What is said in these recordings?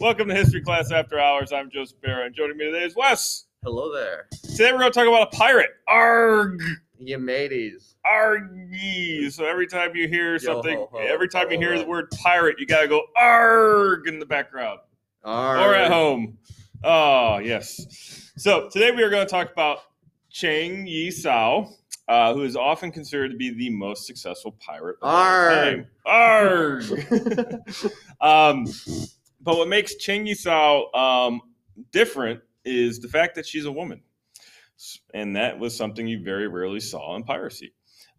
Welcome to History Class After Hours. I'm Joe Sparrow, and joining me today is Wes. Hello there. Today we're going to talk about a pirate. Arg! You mateys. Argy. So every time you hear Yo something, ho ho, every time you hear ho. the word pirate, you got to go arg in the background or at home. Oh, yes. So today we are going to talk about Chang Yi Sao, uh, who is often considered to be the most successful pirate of all Arg. time. Arg. um, but what makes Chang Yi Sao um, different is the fact that she's a woman. And that was something you very rarely saw in piracy.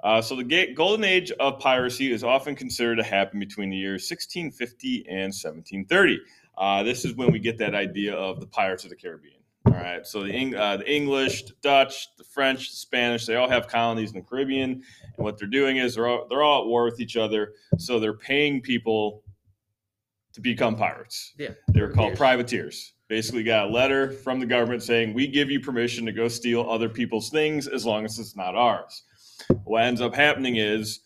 Uh, so the golden age of piracy is often considered to happen between the years 1650 and 1730. Uh, this is when we get that idea of the pirates of the Caribbean. All right, so the, Eng- uh, the English, the Dutch, the French, the Spanish, they all have colonies in the Caribbean, and what they're doing is they're all, they're all at war with each other. So they're paying people to become pirates. Yeah. They were called privateers. Basically, got a letter from the government saying, We give you permission to go steal other people's things as long as it's not ours. What ends up happening is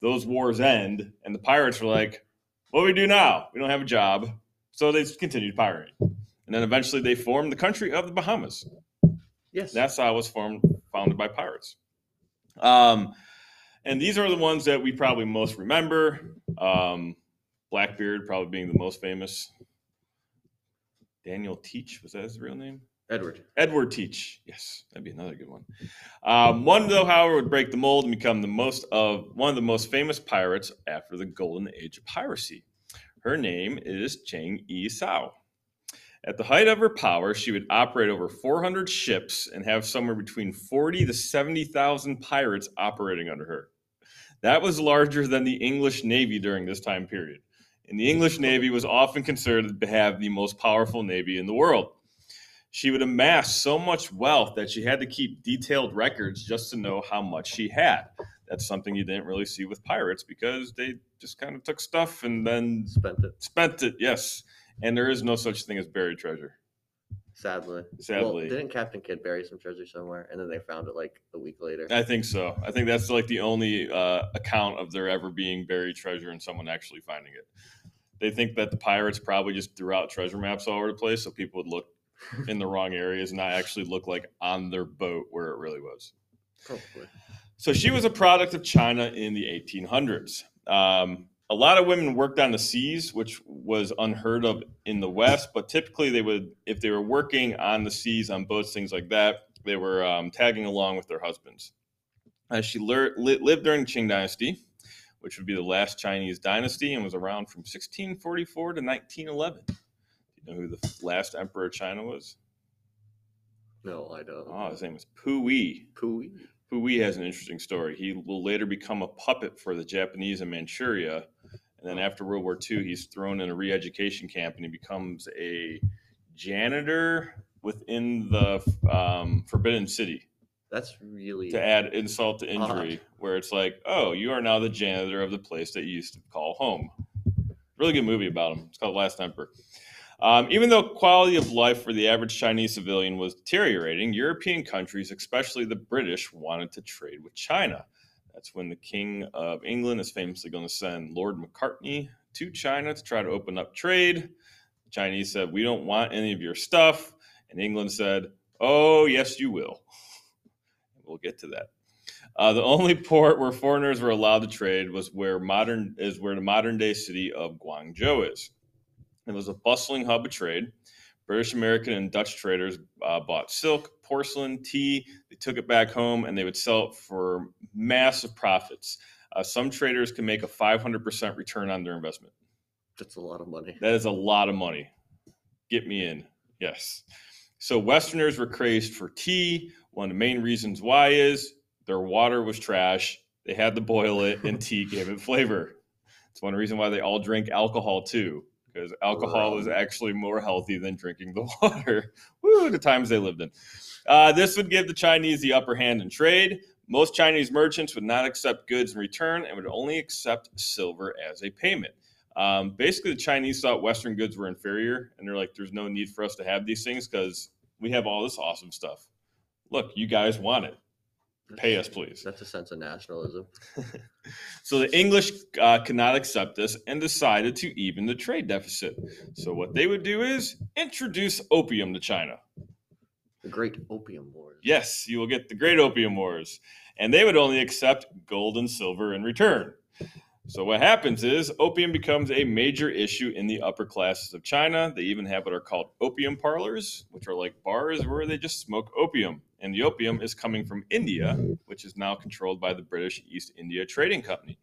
those wars end, and the pirates are like, What do we do now? We don't have a job. So they just continued pirating. And then eventually they formed the country of the Bahamas. Yes. That's how it was formed, founded by pirates. Um, and these are the ones that we probably most remember. Um, Blackbeard probably being the most famous. Daniel Teach was that his real name? Edward. Edward Teach. Yes, that'd be another good one. Um, one though, however, would break the mold and become the most of one of the most famous pirates after the golden age of piracy. Her name is Chang Yi Sao. At the height of her power, she would operate over 400 ships and have somewhere between 40 to 70,000 pirates operating under her. That was larger than the English Navy during this time period. And the English Navy was often considered to have the most powerful navy in the world. She would amass so much wealth that she had to keep detailed records just to know how much she had. That's something you didn't really see with pirates because they just kind of took stuff and then Spent it. spent it. Yes. And there is no such thing as buried treasure. Sadly. Sadly. Well, didn't Captain Kidd bury some treasure somewhere, and then they found it like a week later? I think so. I think that's like the only uh, account of there ever being buried treasure and someone actually finding it. They think that the pirates probably just threw out treasure maps all over the place so people would look in the wrong areas and not actually look like on their boat where it really was. Probably. So she was a product of China in the 1800s. Um, a lot of women worked on the seas, which was unheard of in the West. But typically, they would, if they were working on the seas on boats, things like that, they were um, tagging along with their husbands. Uh, she lear- li- lived during the Qing Dynasty, which would be the last Chinese dynasty, and was around from 1644 to 1911. Do you know who the last emperor of China was? No, I don't. Oh, his name was Puyi. Pooey. Puyi has an interesting story. He will later become a puppet for the Japanese in Manchuria. And then after World War II, he's thrown in a re education camp and he becomes a janitor within the um, Forbidden City That's really. to add insult to injury, where it's like, oh, you are now the janitor of the place that you used to call home. Really good movie about him. It's called Last Emperor. Um, even though quality of life for the average Chinese civilian was deteriorating, European countries, especially the British, wanted to trade with China. That's when the King of England is famously going to send Lord Macartney to China to try to open up trade. The Chinese said, We don't want any of your stuff. And England said, Oh, yes, you will. We'll get to that. Uh, the only port where foreigners were allowed to trade was where modern is where the modern day city of Guangzhou is. It was a bustling hub of trade. British, American, and Dutch traders uh, bought silk, porcelain, tea. They took it back home and they would sell it for massive profits. Uh, some traders can make a 500% return on their investment. That's a lot of money. That is a lot of money. Get me in. Yes. So Westerners were crazed for tea. One of the main reasons why is their water was trash. They had to boil it, and tea gave it flavor. It's one reason why they all drink alcohol too, because alcohol is actually more healthy than drinking the water. Woo, the times they lived in. Uh, this would give the Chinese the upper hand in trade. Most Chinese merchants would not accept goods in return and would only accept silver as a payment. Um, basically, the Chinese thought Western goods were inferior, and they're like, "There's no need for us to have these things because we have all this awesome stuff. Look, you guys want it. Pay us, please. That's a sense of nationalism. so the English uh, could not accept this and decided to even the trade deficit. So what they would do is introduce opium to China. The Great Opium Wars. Yes, you will get the Great Opium Wars. And they would only accept gold and silver in return. So what happens is opium becomes a major issue in the upper classes of China. They even have what are called opium parlors, which are like bars where they just smoke opium. And the opium is coming from India, which is now controlled by the British East India Trading Company.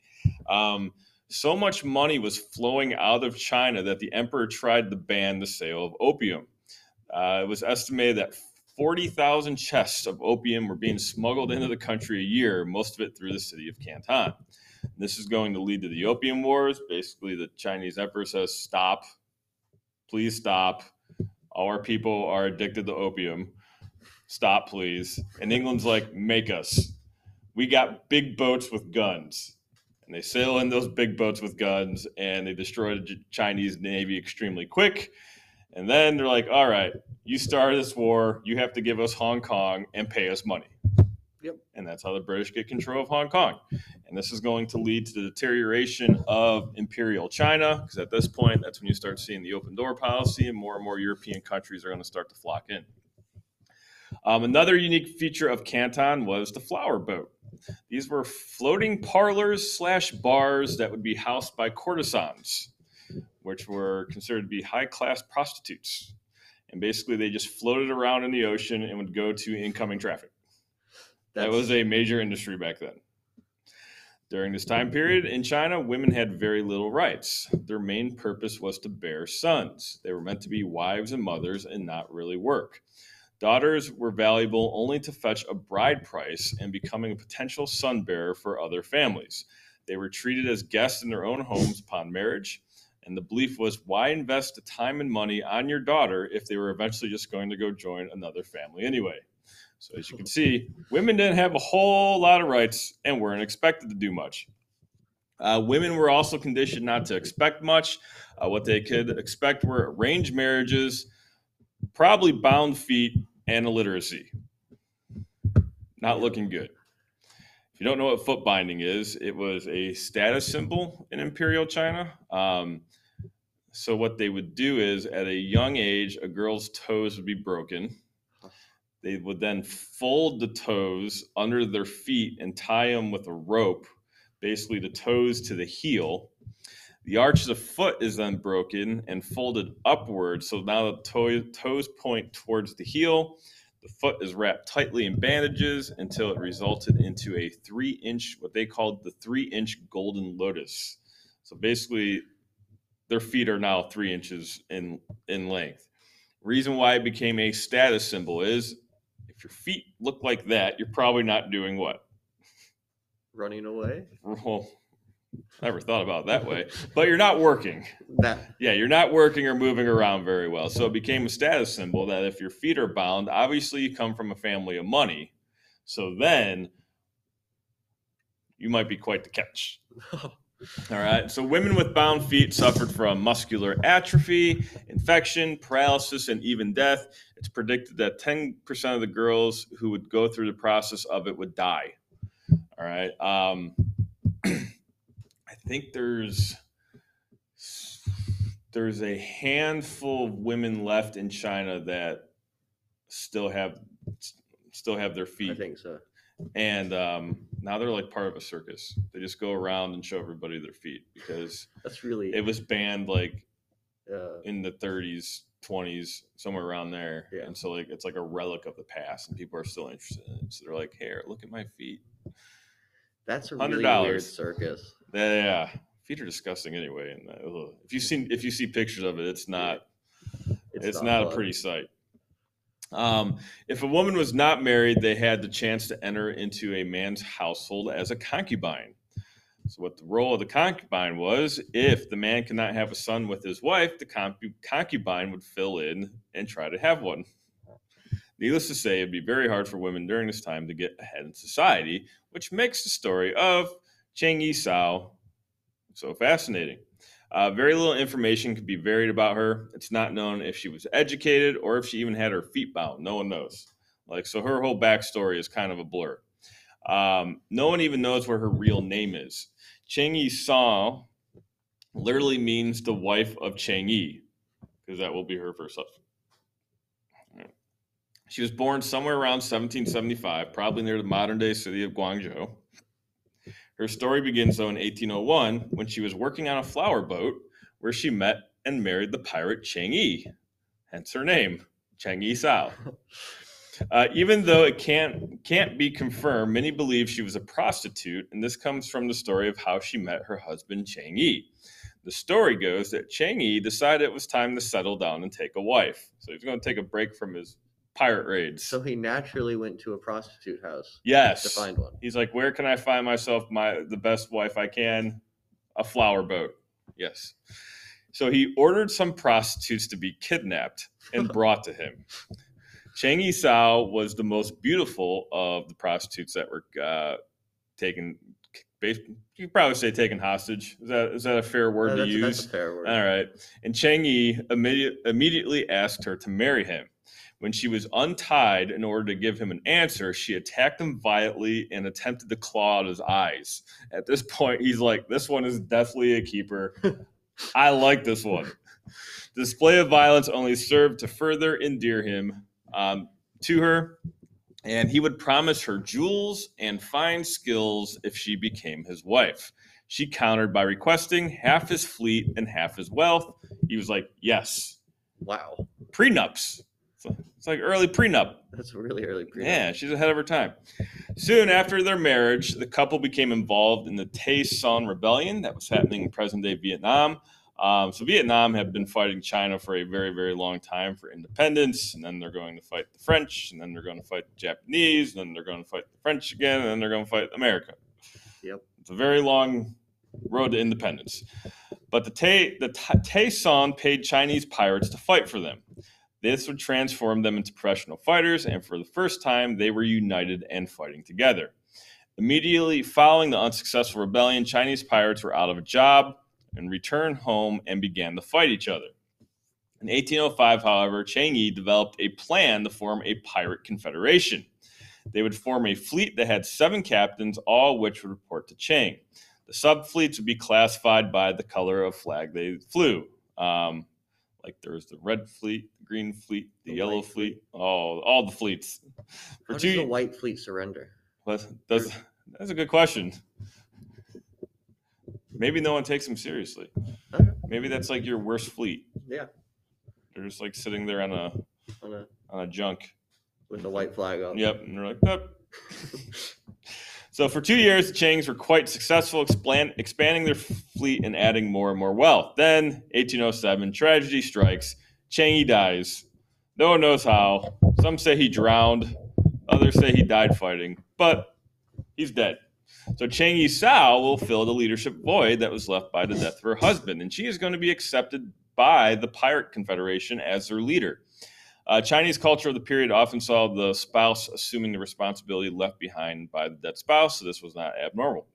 Um, so much money was flowing out of China that the emperor tried to ban the sale of opium. Uh, it was estimated that 40,000 chests of opium were being smuggled into the country a year, most of it through the city of Canton. This is going to lead to the opium wars. Basically, the Chinese emperor says, Stop, please stop. All our people are addicted to opium. Stop, please. And England's like, Make us. We got big boats with guns. And they sail in those big boats with guns and they destroy the Chinese Navy extremely quick. And then they're like, All right, you started this war. You have to give us Hong Kong and pay us money. Yep. And that's how the British get control of Hong Kong. And this is going to lead to the deterioration of imperial China, because at this point, that's when you start seeing the open door policy, and more and more European countries are going to start to flock in. Um, another unique feature of Canton was the flower boat. These were floating parlors slash bars that would be housed by courtesans, which were considered to be high class prostitutes. And basically, they just floated around in the ocean and would go to incoming traffic. That was a major industry back then. During this time period in China, women had very little rights. Their main purpose was to bear sons. They were meant to be wives and mothers and not really work. Daughters were valuable only to fetch a bride price and becoming a potential son bearer for other families. They were treated as guests in their own homes upon marriage, and the belief was why invest the time and money on your daughter if they were eventually just going to go join another family anyway? So as you can see, women didn't have a whole lot of rights and weren't expected to do much. Uh, women were also conditioned not to expect much. Uh, what they could expect were arranged marriages, probably bound feet, and illiteracy. Not looking good. If you don't know what foot binding is, it was a status symbol in Imperial China. Um, so what they would do is, at a young age, a girl's toes would be broken they would then fold the toes under their feet and tie them with a rope, basically the toes to the heel. The arch of the foot is then broken and folded upward. So now the toe, toes point towards the heel. The foot is wrapped tightly in bandages until it resulted into a three inch, what they called the three inch golden lotus. So basically, their feet are now three inches in, in length. Reason why it became a status symbol is if your feet look like that, you're probably not doing what? Running away? never thought about that way. But you're not working. That Yeah, you're not working or moving around very well. So it became a status symbol that if your feet are bound, obviously you come from a family of money. So then you might be quite the catch. All right. So women with bound feet suffered from muscular atrophy, infection, paralysis, and even death. It's predicted that 10% of the girls who would go through the process of it would die. All right. Um, think there's there's a handful of women left in China that still have still have their feet I think so. and um, now they're like part of a circus. They just go around and show everybody their feet because That's really it was banned like uh, in the 30s, 20s, somewhere around there. Yeah. And so like it's like a relic of the past, and people are still interested in it. So they're like, "Here, look at my feet." that's a $100. weird circus. Yeah, feet are disgusting anyway. And uh, if you see if you see pictures of it, it's not it's, not, a pretty sight. Um, if a woman was not married, they had the chance to enter into a man's household as a concubine. So, what the role of the concubine was, if the man could not have a son with his wife, the concubine would fill in and try to have one. Needless to say, it'd be very hard for women during this time to get ahead in society, which makes the story of Cheng Yi Sao so fascinating. Uh, very little information could be varied about her. It's not known if she was educated or if she even had her feet bound. No one knows. Like, so her whole backstory is kind of a blur. Um, no one even knows where her real name is. Cheng Yi Sao literally means the wife of Cheng Yi, because that will be her first husband. She was born somewhere around 1775, probably near the modern day city of Guangzhou. Her story begins, though, in 1801 when she was working on a flower boat where she met and married the pirate Cheng Yi, hence her name, Cheng Yi Sao. Uh, even though it can't can't be confirmed, many believe she was a prostitute, and this comes from the story of how she met her husband Cheng Yi. The story goes that Cheng Yi decided it was time to settle down and take a wife, so he's going to take a break from his pirate raids. So he naturally went to a prostitute house yes, to find one. he's like, where can I find myself my the best wife I can? A flower boat. Yes. So he ordered some prostitutes to be kidnapped and brought to him. Chang Yi Sao was the most beautiful of the prostitutes that were uh, taken. You could probably say taken hostage. Is that is that a fair word Uh, to use? that's a fair word. All right. And Chang Yi immediate, immediately asked her to marry him. When she was untied in order to give him an answer, she attacked him violently and attempted to claw out his eyes. At this point, he's like, This one is definitely a keeper. I like this one. Display of violence only served to further endear him um, to her, and he would promise her jewels and fine skills if she became his wife. She countered by requesting half his fleet and half his wealth. He was like, Yes, Wow, prenups. It's like early prenup. that's really early. prenup. Yeah, she's ahead of her time. Soon after their marriage, the couple became involved in the Tay Son Rebellion that was happening in present day Vietnam. Um, so, Vietnam had been fighting China for a very, very long time for independence, and then they're going to fight the French, and then they're going to fight the Japanese, and then they're going to fight the French again, and then they're going to fight America. Yep. It's a very long road to independence. But the Tay, the Tay Son paid Chinese pirates to fight for them. This would transform them into professional fighters, and for the first time, they were united and fighting together. Immediately following the unsuccessful rebellion, Chinese pirates were out of a job and returned home and began to fight each other. In 1805, however, Chang Yi developed a plan to form a pirate confederation. They would form a fleet that had seven captains, all which would report to Chang. The subfleets would be classified by the color of flag they flew. Um, like there was the red fleet, the green fleet, the, The yellow fleet, fleet. all all the fleets. For How two, does the White Fleet surrender? what- does, that's a good question. Maybe no one takes them seriously. Okay. Maybe that's like your worst fleet. Yeah, They're just like sitting there on a on a, on a junk. with the white flag up. Yep, and they're like, nope. so for two years, the Changs were quite successful, expand, expanding their fleet and adding more and more wealth. Then, 1807, tragedy strikes. Chang Yi dies. No one knows how. Some say he drowned. Others say he died fighting, but he's dead. So Chang Yi Sao will fill the leadership void that was left by the death of her husband, and she is going to be accepted by the Pirate Confederation as their leader. Uh, Chinese culture of the period often saw the spouse assuming the responsibility left behind by the dead spouse, so this was not abnormal.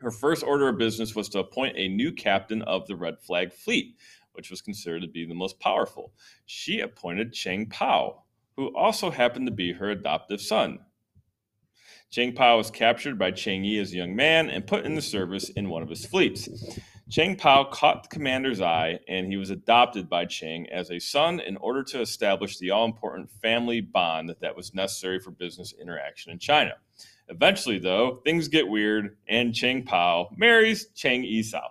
Her first order of business was to appoint a new captain of the Red Flag Fleet, which was considered to be the most powerful. She appointed Cheng Pao, who also happened to be her adoptive son. Cheng Pao was captured by Cheng Yi as a young man and put in the service in one of his fleets. Cheng Pao caught the commander's eye, and he was adopted by Cheng as a son in order to establish the all important family bond that was necessary for business interaction in China. Eventually, though, things get weird, and Cheng Pao marries Cheng Yisao.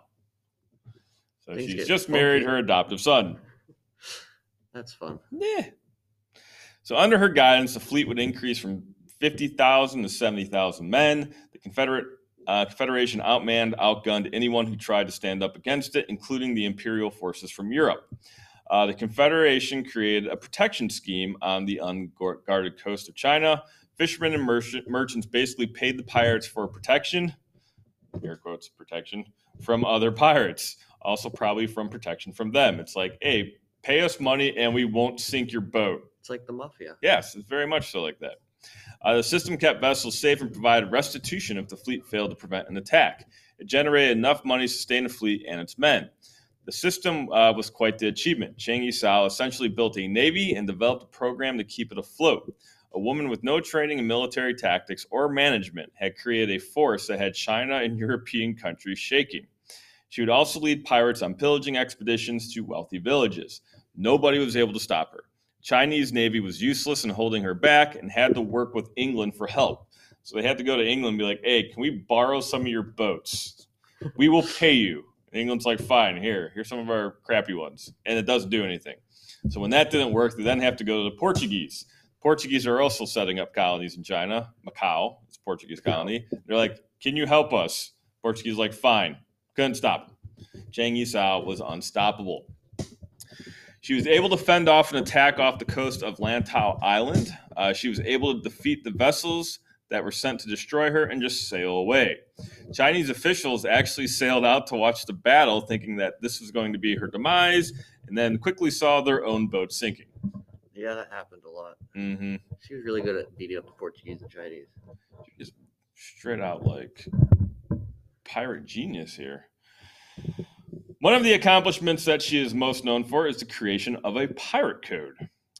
So Things she's just married her adoptive son. That's fun. Yeah. So under her guidance, the fleet would increase from 50,000 to 70,000 men. The Confederate uh, Confederation outmanned, outgunned anyone who tried to stand up against it, including the imperial forces from Europe. Uh, the Confederation created a protection scheme on the unguarded coast of China. Fishermen and merchant, merchants basically paid the pirates for protection, air quotes, protection, from other pirates. Also, probably from protection from them. It's like, hey, pay us money and we won't sink your boat. It's like the mafia. Yes, it's very much so like that. Uh, the system kept vessels safe and provided restitution if the fleet failed to prevent an attack. It generated enough money to sustain the fleet and its men. The system uh, was quite the achievement. Cheng Yisao essentially built a navy and developed a program to keep it afloat. a woman with no training in military tactics or management had created a force that had China and European countries shaking. She would also lead pirates on pillaging expeditions to wealthy villages. Nobody was able to stop her. Chinese navy was useless in holding her back and had to work with England for help. So they had to go to England and be like, "Hey, can we borrow some of your boats? We will pay you." And England's like, "Fine, here, here's some of our crappy ones," and it doesn't do anything. So when that didn't work, they then have to go to the Portuguese. Portuguese are also setting up colonies in China. Macau, it's a Portuguese colony. They're like, "Can you help us?" Portuguese like, "Fine." Couldn't stop him. Chiang Yi-sao was unstoppable. She was able to fend off an attack off the coast of Lantau Island. Uh, she was able to defeat the vessels that were sent to destroy her and just sail away. Chinese officials actually sailed out to watch the battle, thinking that this was going to be her demise, and then quickly saw their own boat sinking. Yeah, that happened a lot. hmm She was really good at beating up the Portuguese and Chinese. Just straight out like pirate genius here. One of the accomplishments that she is most known for is the creation of a pirate code.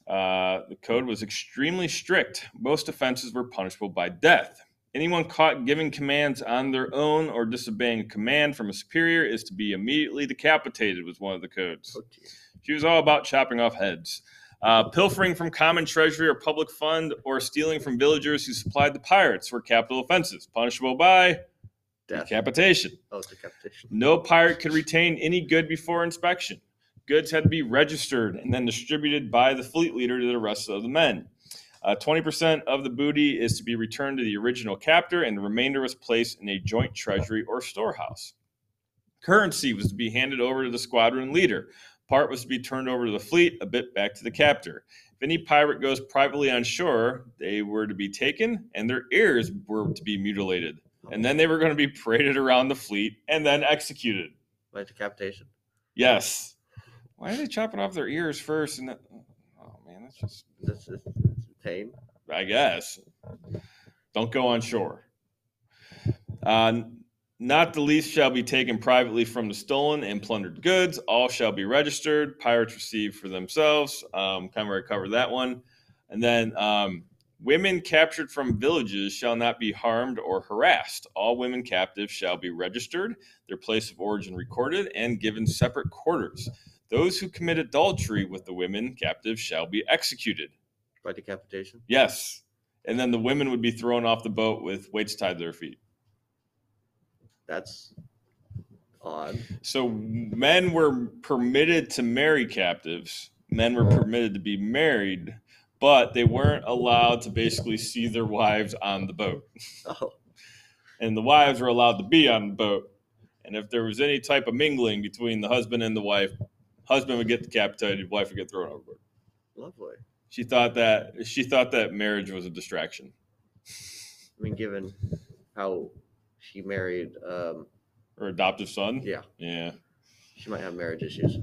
Uh, the code was extremely strict. Most offenses were punishable by death. Anyone caught giving commands on their own or disobeying a command from a superior is to be immediately decapitated, was one of the codes. Oh. She was all about chopping off heads. Uh, pilfering from common treasury or public fund or stealing from villagers who supplied the pirates were capital offenses, punishable by Death. decapitation. Oh, decapitation. No pirate could retain any good before inspection. Goods had to be registered and then distributed by the fleet leader to the rest of the men. Uh, 20% of the booty is to be returned to the original captor, and the remainder was placed in a joint treasury or storehouse. Currency was to be handed over to the squadron leader. Part was to be turned over to the fleet, a bit back to the captor. If any pirate goes privately on shore, they were to be taken, and their ears were to be mutilated. And then they were going to be paraded around the fleet and then executed. By decapitation. Yes. Why are they chopping off their ears first? And that, oh man, that's just that's just tame. I guess. Don't go on shore. Uh, not the least shall be taken privately from the stolen and plundered goods. All shall be registered. Pirates receive for themselves. Um, kind of already covered that one. And then um, women captured from villages shall not be harmed or harassed. All women captives shall be registered, their place of origin recorded, and given separate quarters. Those who commit adultery with the women captives shall be executed. By decapitation. Yes. And then the women would be thrown off the boat with weights tied to their feet. That's odd. So men were permitted to marry captives, men were permitted to be married, but they weren't allowed to basically see their wives on the boat. Oh, And the wives were allowed to be on the boat. And if there was any type of mingling between the husband and the wife, husband would get decapitated, wife would get thrown overboard. lovely. She thought that she thought that marriage was a distraction. I mean, given how she married, um, Her adoptive son. yeah, Yeah. she might have marriage issues.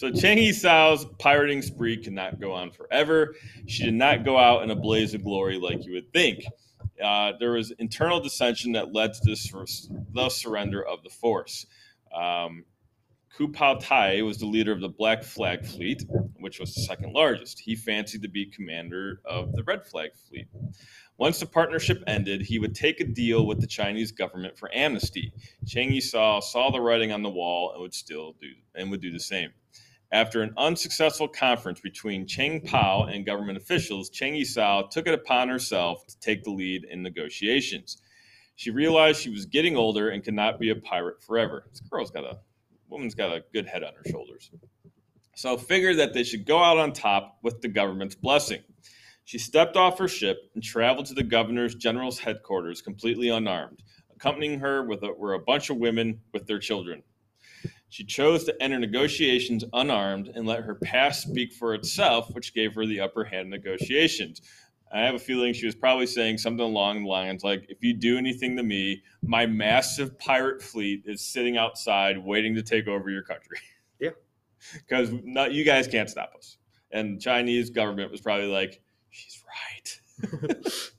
So Chang Yi Sao's pirating spree could not go on forever. She did not go out in a blaze of glory like you would think. Uh, there was internal dissension that led to this, the surrender of the force. Um, Ku Pao Tai was the leader of the Black Flag Fleet, which was the second largest. He fancied to be commander of the Red Flag Fleet. Once the partnership ended, he would take a deal with the Chinese government for amnesty. Chang Yi-sao saw the writing on the wall and would still do and would do the same. After an unsuccessful conference between Cheng Pao and government officials, Cheng Yi-sao took it upon herself to take the lead in negotiations. She realized she was getting older and could not be a pirate forever. This girl's got a woman's got a good head on her shoulders. So figured that they should go out on top with the government's blessing. She stepped off her ship and traveled to the governor's general's headquarters completely unarmed. Accompanying her with a, were a bunch of women with their children. She chose to enter negotiations unarmed and let her past speak for itself, which gave her the upper hand in negotiations. I have a feeling she was probably saying something along the lines like, if you do anything to me, my massive pirate fleet is sitting outside waiting to take over your country. Yeah. Because you guys can't stop us. And the Chinese government was probably like, she's right.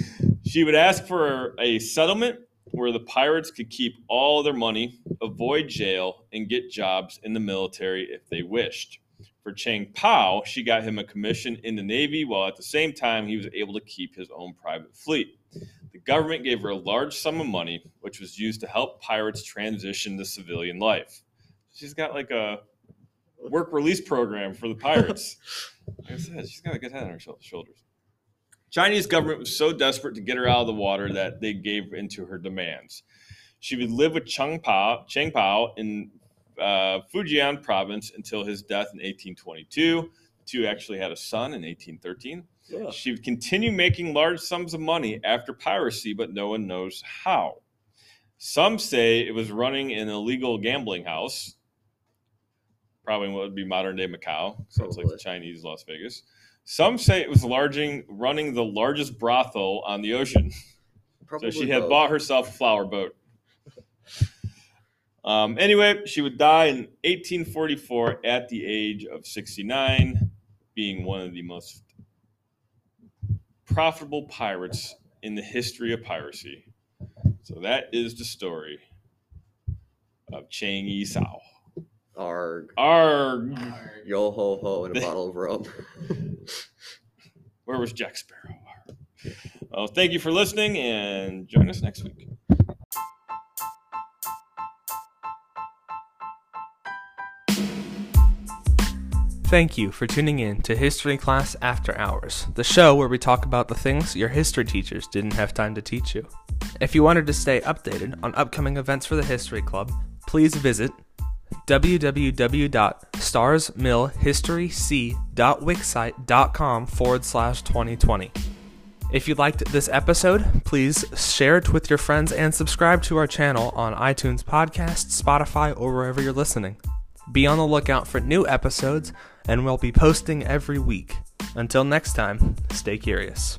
she would ask for a settlement where the pirates could keep all their money, avoid jail, and get jobs in the military if they wished. For Chang Pao, she got him a commission in the Navy while at the same time he was able to keep his own private fleet. The government gave her a large sum of money, which was used to help pirates transition to civilian life. She's got like a work release program for the pirates. like I said, she's got a good head on her shoulders. Chinese government was so desperate to get her out of the water that they gave into her demands. She would live with Cheng Pao, Cheng Pao in uh, Fujian province until his death in 1822. The two actually had a son in 1813. Yeah. She would continue making large sums of money after piracy, but no one knows how. Some say it was running an illegal gambling house, probably what would be modern day Macau. So it's like the Chinese Las Vegas. Some say it was larging, running the largest brothel on the ocean. Probably so she had both. bought herself a flower boat. Um, anyway, she would die in 1844 at the age of 69, being one of the most profitable pirates in the history of piracy. So that is the story of Chang Yi Sao. Arg. Arg. Yo ho ho and a bottle of rum. Where was Jack Sparrow? Well, thank you for listening and join us next week. Thank you for tuning in to History Class After Hours, the show where we talk about the things your history teachers didn't have time to teach you. If you wanted to stay updated on upcoming events for the History Club, please visit www.starsmillhistoryc.wixsite.com forward slash 2020. If you liked this episode, please share it with your friends and subscribe to our channel on iTunes Podcasts, Spotify, or wherever you're listening. Be on the lookout for new episodes, and we'll be posting every week. Until next time, stay curious.